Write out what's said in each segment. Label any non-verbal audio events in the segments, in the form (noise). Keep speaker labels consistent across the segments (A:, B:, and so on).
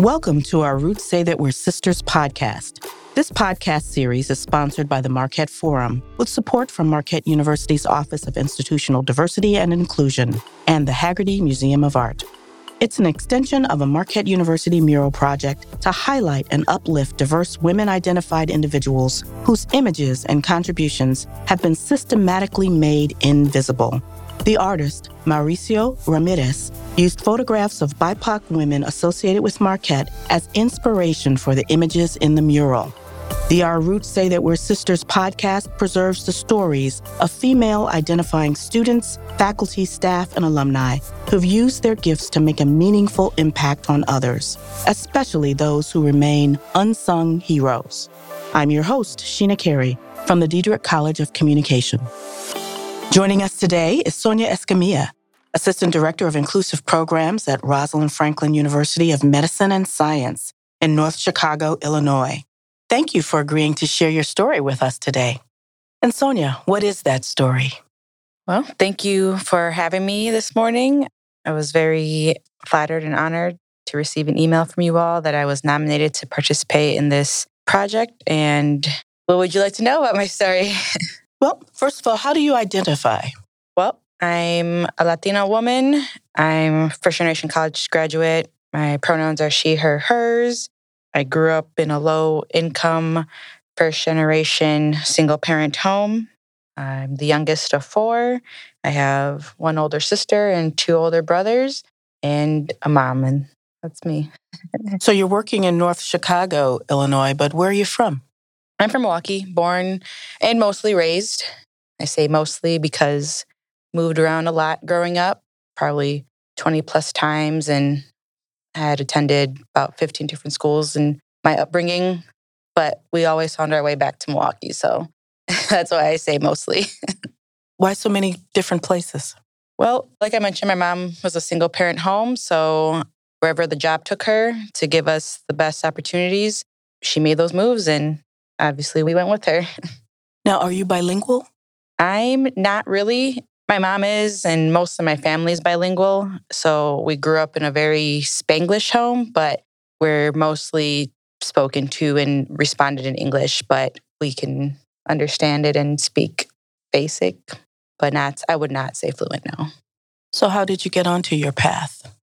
A: Welcome to our Roots Say That We're Sisters podcast. This podcast series is sponsored by the Marquette Forum with support from Marquette University's Office of Institutional Diversity and Inclusion and the Haggerty Museum of Art. It's an extension of a Marquette University mural project to highlight and uplift diverse women identified individuals whose images and contributions have been systematically made invisible. The artist, Mauricio Ramirez, used photographs of BIPOC women associated with Marquette as inspiration for the images in the mural. The Our Roots Say That We're Sisters podcast preserves the stories of female identifying students, faculty, staff, and alumni who've used their gifts to make a meaningful impact on others, especially those who remain unsung heroes. I'm your host, Sheena Carey, from the Diederich College of Communication. Joining us today is Sonia Escamilla, Assistant Director of Inclusive Programs at Rosalind Franklin University of Medicine and Science in North Chicago, Illinois. Thank you for agreeing to share your story with us today. And Sonia, what is that story?
B: Well, thank you for having me this morning. I was very flattered and honored to receive an email from you all that I was nominated to participate in this project. And what would you like to know about my story? (laughs)
A: well, first of all, how do you identify?
B: Well, I'm a Latina woman. I'm first generation college graduate. My pronouns are she, her, hers. I grew up in a low income, first generation single parent home. I'm the youngest of four. I have one older sister and two older brothers, and a mom, and that's me. (laughs)
A: so you're working in North Chicago, Illinois, but where are you from?
B: I'm from Milwaukee, born and mostly raised. I say mostly because moved around a lot growing up, probably 20 plus times, and I had attended about 15 different schools in my upbringing, but we always found our way back to Milwaukee. So (laughs) that's why I say mostly. (laughs)
A: why so many different places?
B: Well, like I mentioned, my mom was a single parent home. So wherever the job took her to give us the best opportunities, she made those moves. And obviously we went with her.
A: Now, are you bilingual?
B: I'm not really. My mom is, and most of my family is bilingual. So we grew up in a very Spanglish home, but we're mostly spoken to and responded in English, but we can understand it and speak basic, but not, I would not say fluent, no.
A: So, how did you get onto your path?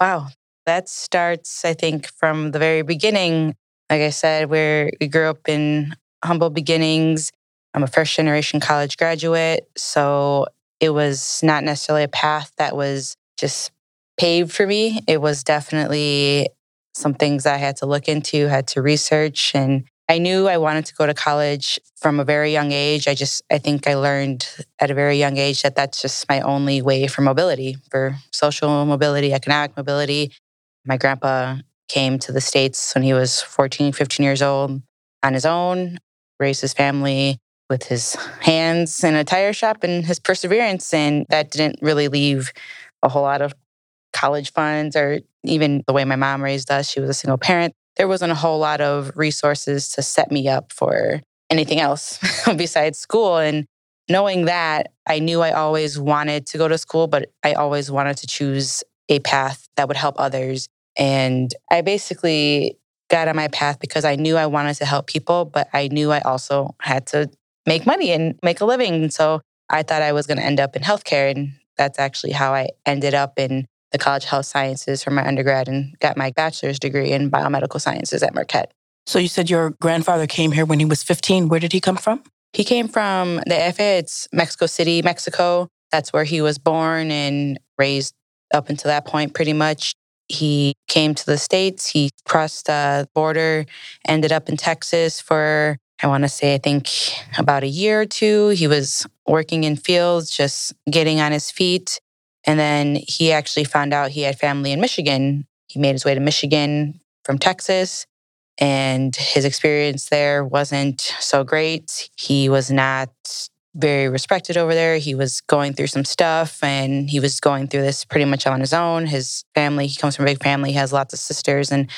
B: Wow. That starts, I think, from the very beginning. Like I said, we grew up in humble beginnings. I'm a first generation college graduate. So it was not necessarily a path that was just paved for me. It was definitely some things I had to look into, had to research. And I knew I wanted to go to college from a very young age. I just, I think I learned at a very young age that that's just my only way for mobility, for social mobility, economic mobility. My grandpa came to the States when he was 14, 15 years old on his own, raised his family with his hands in a tire shop and his perseverance. And that didn't really leave a whole lot of college funds or even the way my mom raised us. She was a single parent. There wasn't a whole lot of resources to set me up for anything else (laughs) besides school. And knowing that, I knew I always wanted to go to school, but I always wanted to choose a path that would help others. And I basically got on my path because I knew I wanted to help people, but I knew I also had to make money and make a living. And so I thought I was going to end up in healthcare. And that's actually how I ended up in the College of Health Sciences for my undergrad and got my bachelor's degree in biomedical sciences at Marquette.
A: So you said your grandfather came here when he was 15. Where did he come from?
B: He came from the FA. It's Mexico City, Mexico. That's where he was born and raised up until that point, pretty much. He came to the States. He crossed the border, ended up in Texas for, I want to say, I think about a year or two. He was working in fields, just getting on his feet. And then he actually found out he had family in Michigan. He made his way to Michigan from Texas, and his experience there wasn't so great. He was not very respected over there. He was going through some stuff and he was going through this pretty much on his own. His family, he comes from a big family, has lots of sisters, and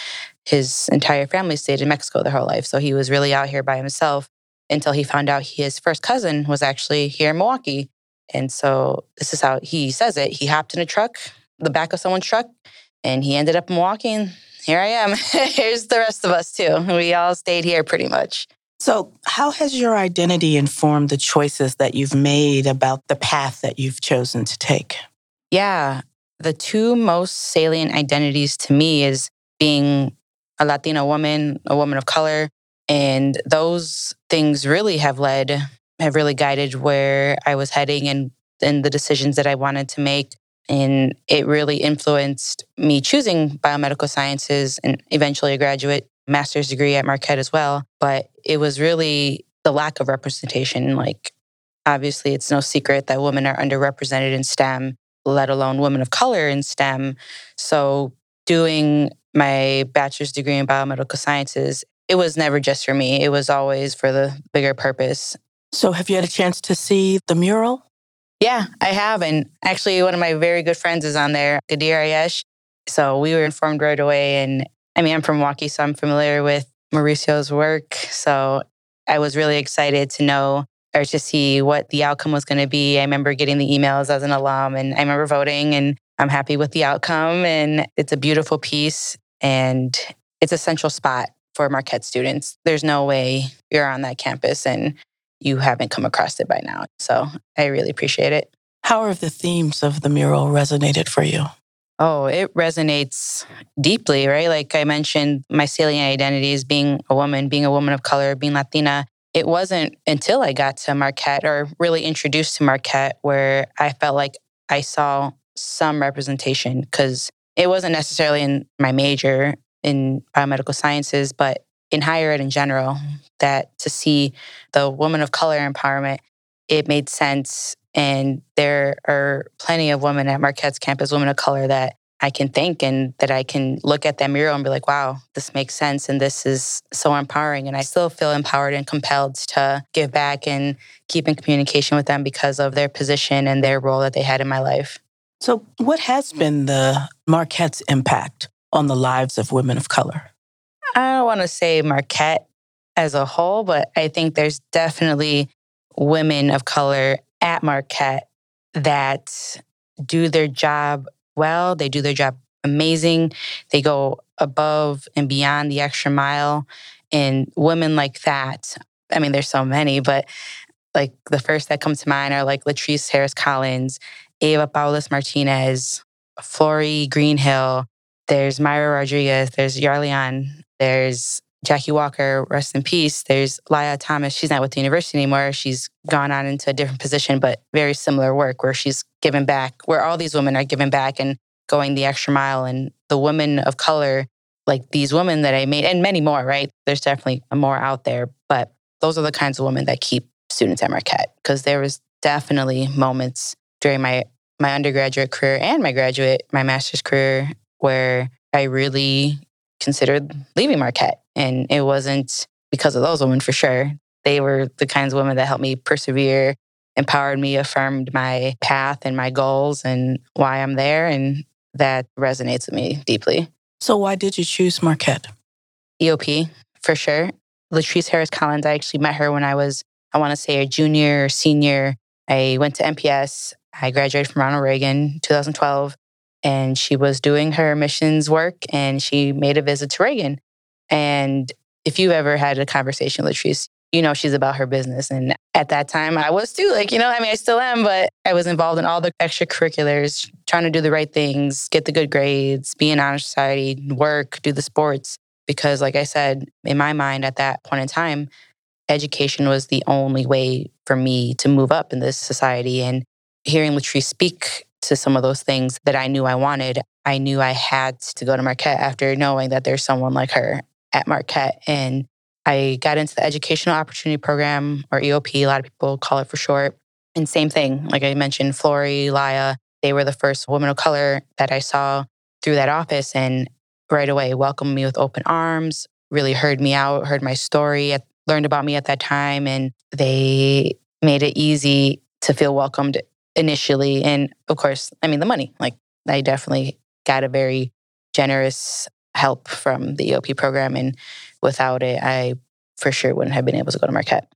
B: his entire family stayed in Mexico their whole life. So he was really out here by himself until he found out his first cousin was actually here in Milwaukee. And so this is how he says it. He hopped in a truck, the back of someone's truck, and he ended up in Milwaukee. And here I am. (laughs) Here's the rest of us too. We all stayed here pretty much.
A: So, how has your identity informed the choices that you've made about the path that you've chosen to take?
B: Yeah, the two most salient identities to me is being a Latina woman, a woman of color, and those things really have led, have really guided where I was heading and and the decisions that I wanted to make. And it really influenced me choosing biomedical sciences and eventually a graduate master's degree at Marquette as well. But it was really the lack of representation. Like, obviously, it's no secret that women are underrepresented in STEM, let alone women of color in STEM. So, doing my bachelor's degree in biomedical sciences, it was never just for me, it was always for the bigger purpose.
A: So, have you had a chance to see the mural?
B: Yeah, I have. And actually, one of my very good friends is on there, Gadir Ayesh. So we were informed right away. And I mean, I'm from Milwaukee, so I'm familiar with Mauricio's work. So I was really excited to know or to see what the outcome was going to be. I remember getting the emails as an alum and I remember voting and I'm happy with the outcome. And it's a beautiful piece and it's a central spot for Marquette students. There's no way you're on that campus and you haven't come across it by now. So I really appreciate it.
A: How have the themes of the mural resonated for you?
B: Oh, it resonates deeply, right? Like I mentioned, my salient identity is being a woman, being a woman of color, being Latina. It wasn't until I got to Marquette or really introduced to Marquette where I felt like I saw some representation because it wasn't necessarily in my major in biomedical sciences, but in higher ed in general, that to see the woman of color empowerment, it made sense. And there are plenty of women at Marquette's campus, women of color that I can thank and that I can look at that mural and be like, wow, this makes sense. And this is so empowering. And I still feel empowered and compelled to give back and keep in communication with them because of their position and their role that they had in my life.
A: So, what has been the Marquette's impact on the lives of women of color?
B: I don't want to say Marquette as a whole, but I think there's definitely women of color at Marquette that do their job well. They do their job amazing. They go above and beyond the extra mile. And women like that, I mean, there's so many, but like the first that come to mind are like Latrice Harris Collins, Ava Paulus Martinez, Flory Greenhill, there's Myra Rodriguez, there's Yarlian there's Jackie Walker, rest in peace. There's Laya Thomas. She's not with the university anymore. She's gone on into a different position, but very similar work where she's given back, where all these women are giving back and going the extra mile. And the women of color, like these women that I made, and many more, right? There's definitely more out there, but those are the kinds of women that keep students at Marquette because there was definitely moments during my my undergraduate career and my graduate, my master's career, where I really considered leaving Marquette. And it wasn't because of those women for sure. They were the kinds of women that helped me persevere, empowered me, affirmed my path and my goals and why I'm there. And that resonates with me deeply.
A: So, why did you choose Marquette?
B: EOP, for sure. Latrice Harris Collins, I actually met her when I was, I want to say, a junior or senior. I went to MPS. I graduated from Ronald Reagan 2012 and she was doing her missions work and she made a visit to Reagan. And if you ever had a conversation with Latrice, you know she's about her business. And at that time, I was too. Like, you know, I mean, I still am, but I was involved in all the extracurriculars, trying to do the right things, get the good grades, be in honor society, work, do the sports. Because, like I said, in my mind at that point in time, education was the only way for me to move up in this society. And hearing Latrice speak to some of those things that I knew I wanted, I knew I had to go to Marquette after knowing that there's someone like her at Marquette. And I got into the Educational Opportunity Program, or EOP, a lot of people call it for short. And same thing, like I mentioned, Flory, Laya, they were the first women of color that I saw through that office and right away welcomed me with open arms, really heard me out, heard my story, learned about me at that time. And they made it easy to feel welcomed initially. And of course, I mean, the money. Like, I definitely got a very generous help from the EOP program. And without it, I for sure wouldn't have been able to go to Marquette.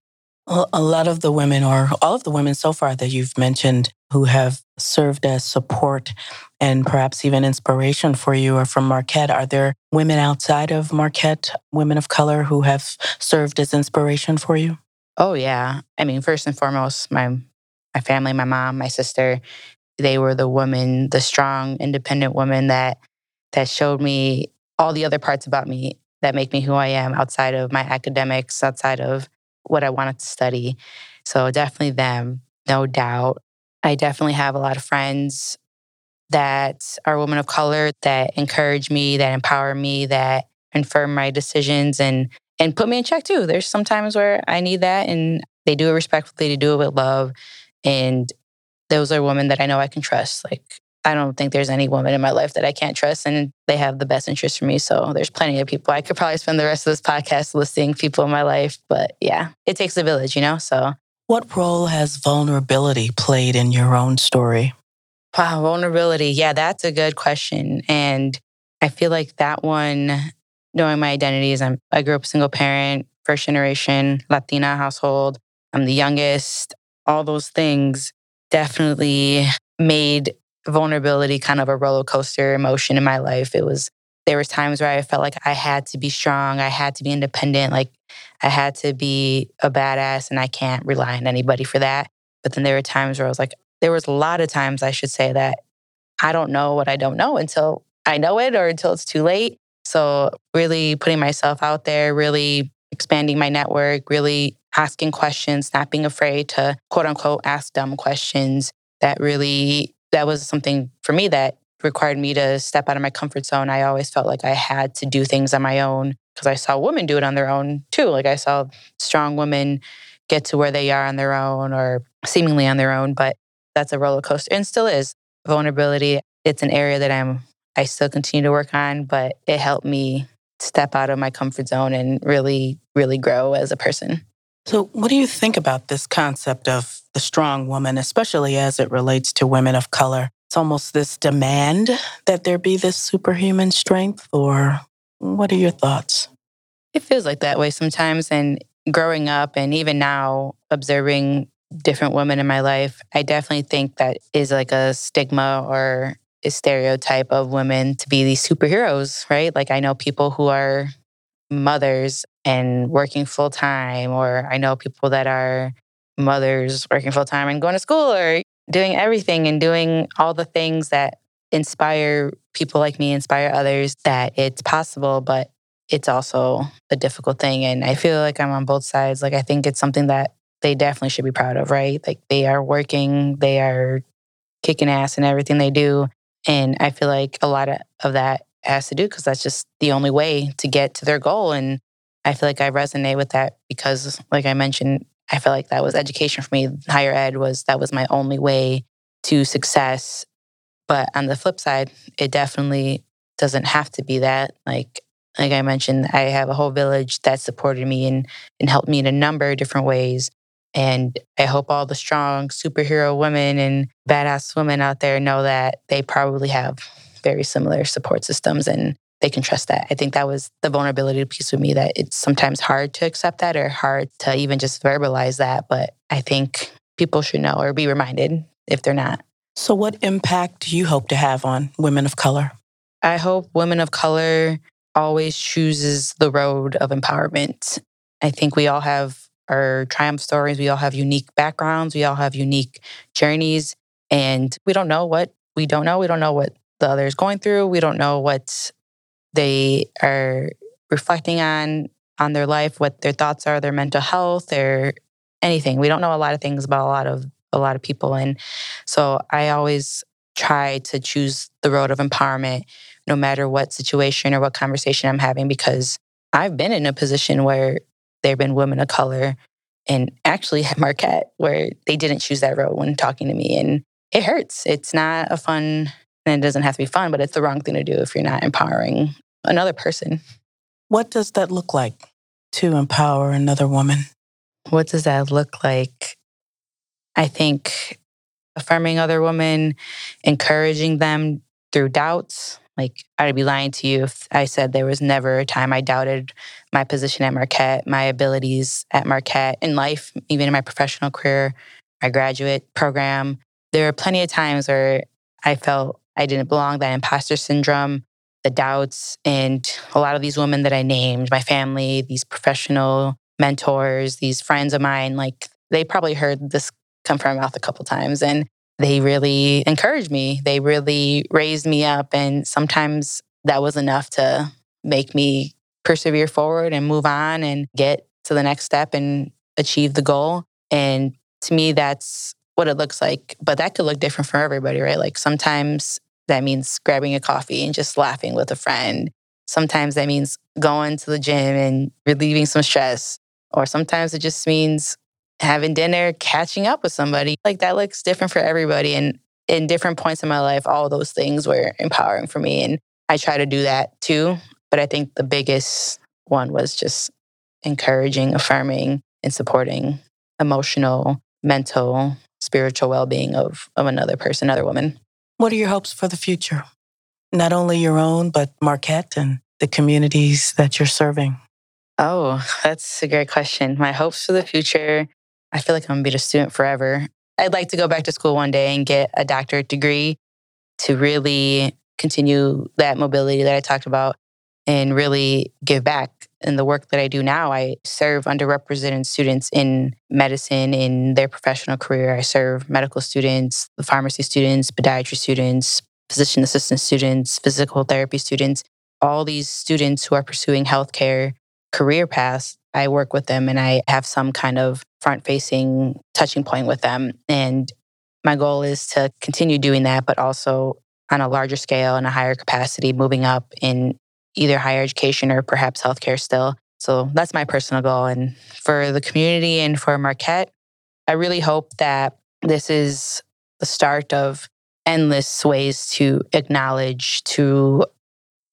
A: Well, a lot of the women, or all of the women so far that you've mentioned who have served as support and perhaps even inspiration for you or from Marquette. Are there women outside of Marquette, women of color, who have served as inspiration for you?
B: Oh yeah. I mean, first and foremost, my my family, my mom, my sister, they were the women, the strong, independent women that that showed me all the other parts about me that make me who I am outside of my academics, outside of what I wanted to study. So definitely them, no doubt. I definitely have a lot of friends that are women of color that encourage me, that empower me, that confirm my decisions and and put me in check too. There's some times where I need that and they do it respectfully, they do it with love. And those are women that I know I can trust. Like I don't think there's any woman in my life that I can't trust and they have the best interest for me. So there's plenty of people. I could probably spend the rest of this podcast listing people in my life. But yeah, it takes a village, you know? So
A: what role has vulnerability played in your own story?
B: Wow, vulnerability. Yeah, that's a good question. And I feel like that one, knowing my identity is I'm, I grew up single parent, first generation Latina household. I'm the youngest. All those things definitely made vulnerability kind of a roller coaster emotion in my life. It was there was times where I felt like I had to be strong, I had to be independent, like I had to be a badass and I can't rely on anybody for that. But then there were times where I was like, there was a lot of times I should say that I don't know what I don't know until I know it or until it's too late. So really putting myself out there, really expanding my network, really asking questions, not being afraid to quote unquote ask dumb questions. That really that was something for me that required me to step out of my comfort zone. I always felt like I had to do things on my own because I saw women do it on their own too. Like I saw strong women get to where they are on their own or seemingly on their own, but that's a roller coaster and still is. Vulnerability, it's an area that I'm I still continue to work on, but it helped me step out of my comfort zone and really really grow as a person.
A: So, what do you think about this concept of the strong woman, especially as it relates to women of color? It's almost this demand that there be this superhuman strength, or what are your thoughts?
B: It feels like that way sometimes. And growing up, and even now, observing different women in my life, I definitely think that is like a stigma or a stereotype of women to be these superheroes, right? Like I know people who are mothers and working full time, or I know people that are mothers working full time and going to school or doing everything and doing all the things that inspire people like me, inspire others that it's possible, but it's also a difficult thing. And I feel like I'm on both sides. Like, I think it's something that they definitely should be proud of, right? Like, they are working, they are kicking ass in everything they do. And I feel like a lot of, of that has to do because that's just the only way to get to their goal. And I feel like I resonate with that because, like I mentioned, I feel like that was education for me. Higher ed was that was my only way to success. But on the flip side, it definitely doesn't have to be that. Like like I mentioned, I have a whole village that supported me and, and helped me in a number of different ways. And I hope all the strong superhero women and badass women out there know that they probably have very similar support systems and they can trust that. I think that was the vulnerability piece with me that it's sometimes hard to accept that or hard to even just verbalize that. But I think people should know or be reminded if they're not.
A: So, what impact do you hope to have on women of color?
B: I hope women of color always chooses the road of empowerment. I think we all have our triumph stories. We all have unique backgrounds. We all have unique journeys. And we don't know what we don't know. We don't know what the other is going through. We don't know what they are reflecting on on their life, what their thoughts are, their mental health, their anything. We don't know a lot of things about a lot of a lot of people. And so I always try to choose the road of empowerment no matter what situation or what conversation I'm having because I've been in a position where there have been women of color and actually at Marquette where they didn't choose that road when talking to me. And it hurts. It's not a fun, and it doesn't have to be fun, but it's the wrong thing to do if you're not empowering another person.
A: What does that look like to empower another woman?
B: What does that look like? I think affirming other women, encouraging them through doubts. Like, I'd be lying to you if I said there was never a time I doubted my position at Marquette, my abilities at Marquette in life, even in my professional career, my graduate program. there were plenty of times where I felt I didn't belong, that imposter syndrome, the doubts, and a lot of these women that I named, my family, these professional mentors, these friends of mine, like they probably heard this come from my mouth a couple times and they really encouraged me. They really raised me up. And sometimes that was enough to make me persevere forward and move on and get to the next step and achieve the goal. And to me, that's what it looks like. But that could look different for everybody, right? Like sometimes that means grabbing a coffee and just laughing with a friend. Sometimes that means going to the gym and relieving some stress. Or sometimes it just means having dinner, catching up with somebody. Like that looks different for everybody. And in different points in my life, all those things were empowering for me. And I try to do that too. But I think the biggest one was just encouraging, affirming, and supporting emotional, mental, spiritual well being of, of another person, another woman.
A: What are your hopes for the future? Not only your own, but Marquette and the communities that you're serving?
B: Oh, that's a great question. My hopes for the future I feel like I'm gonna be a student forever. I'd like to go back to school one day and get a doctorate degree to really continue that mobility that I talked about and really give back. In the work that I do now, I serve underrepresented students in medicine in their professional career. I serve medical students, the pharmacy students, podiatry students, physician assistant students, physical therapy students, all these students who are pursuing healthcare career paths. I work with them and I have some kind of front facing touching point with them. And my goal is to continue doing that, but also on a larger scale and a higher capacity, moving up in either higher education or perhaps healthcare still. So that's my personal goal. And for the community and for Marquette, I really hope that this is the start of endless ways to acknowledge, to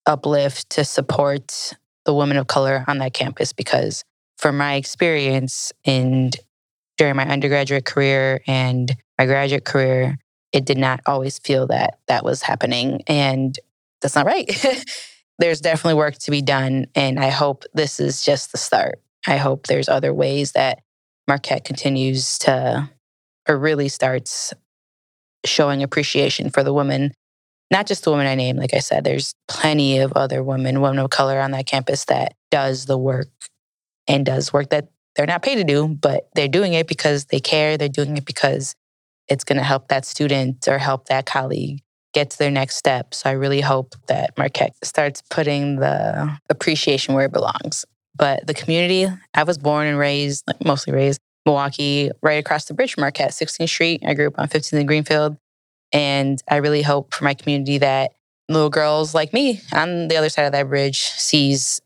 B: uplift, to support the women of color on that campus because from my experience and during my undergraduate career and my graduate career, it did not always feel that that was happening. And that's not right. (laughs) there's definitely work to be done. And I hope this is just the start. I hope there's other ways that Marquette continues to, or really starts showing appreciation for the women, not just the women I named. Like I said, there's plenty of other women, women of color on that campus that does the work and does work that they're not paid to do, but they're doing it because they care. They're doing it because it's going to help that student or help that colleague get to their next step. So I really hope that Marquette starts putting the appreciation where it belongs. But the community, I was born and raised, like mostly raised, Milwaukee, right across the bridge from Marquette, 16th Street. I grew up on 15th and Greenfield. And I really hope for my community that little girls like me on the other side of that bridge sees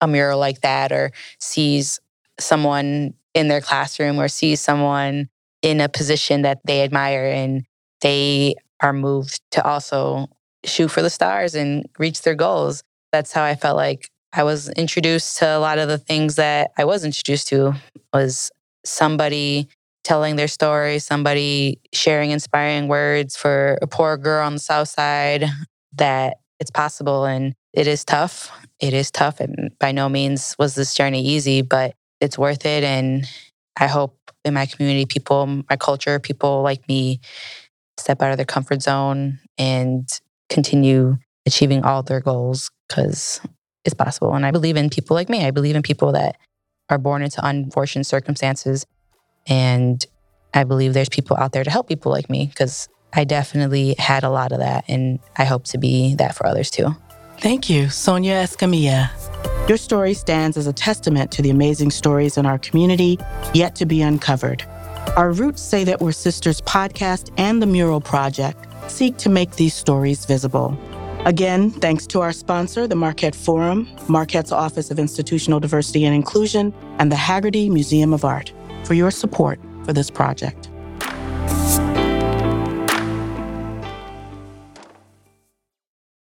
B: a mural like that or sees someone in their classroom or sees someone in a position that they admire and they are moved to also shoot for the stars and reach their goals. That's how I felt like I was introduced to a lot of the things that I was introduced to was somebody telling their story, somebody sharing inspiring words for a poor girl on the south side that it's possible and it is tough. It is tough and by no means was this journey easy, but it's worth it and I hope in my community people, my culture, people like me step out of their comfort zone and continue achieving all their goals because it's possible. And I believe in people like me. I believe in people that are born into unfortunate circumstances. And I believe there's people out there to help people like me because I definitely had a lot of that. And I hope to be that for others too.
A: Thank you, Sonia Escamilla. Your story stands as a testament to the amazing stories in our community yet to be uncovered. Our roots say that we're sisters podcast and the Mural Project seek to make these stories visible. Again, thanks to our sponsor, the Marquette Forum, Marquette's Office of Institutional Diversity and Inclusion, and the Haggerty Museum of Art for your support for this project.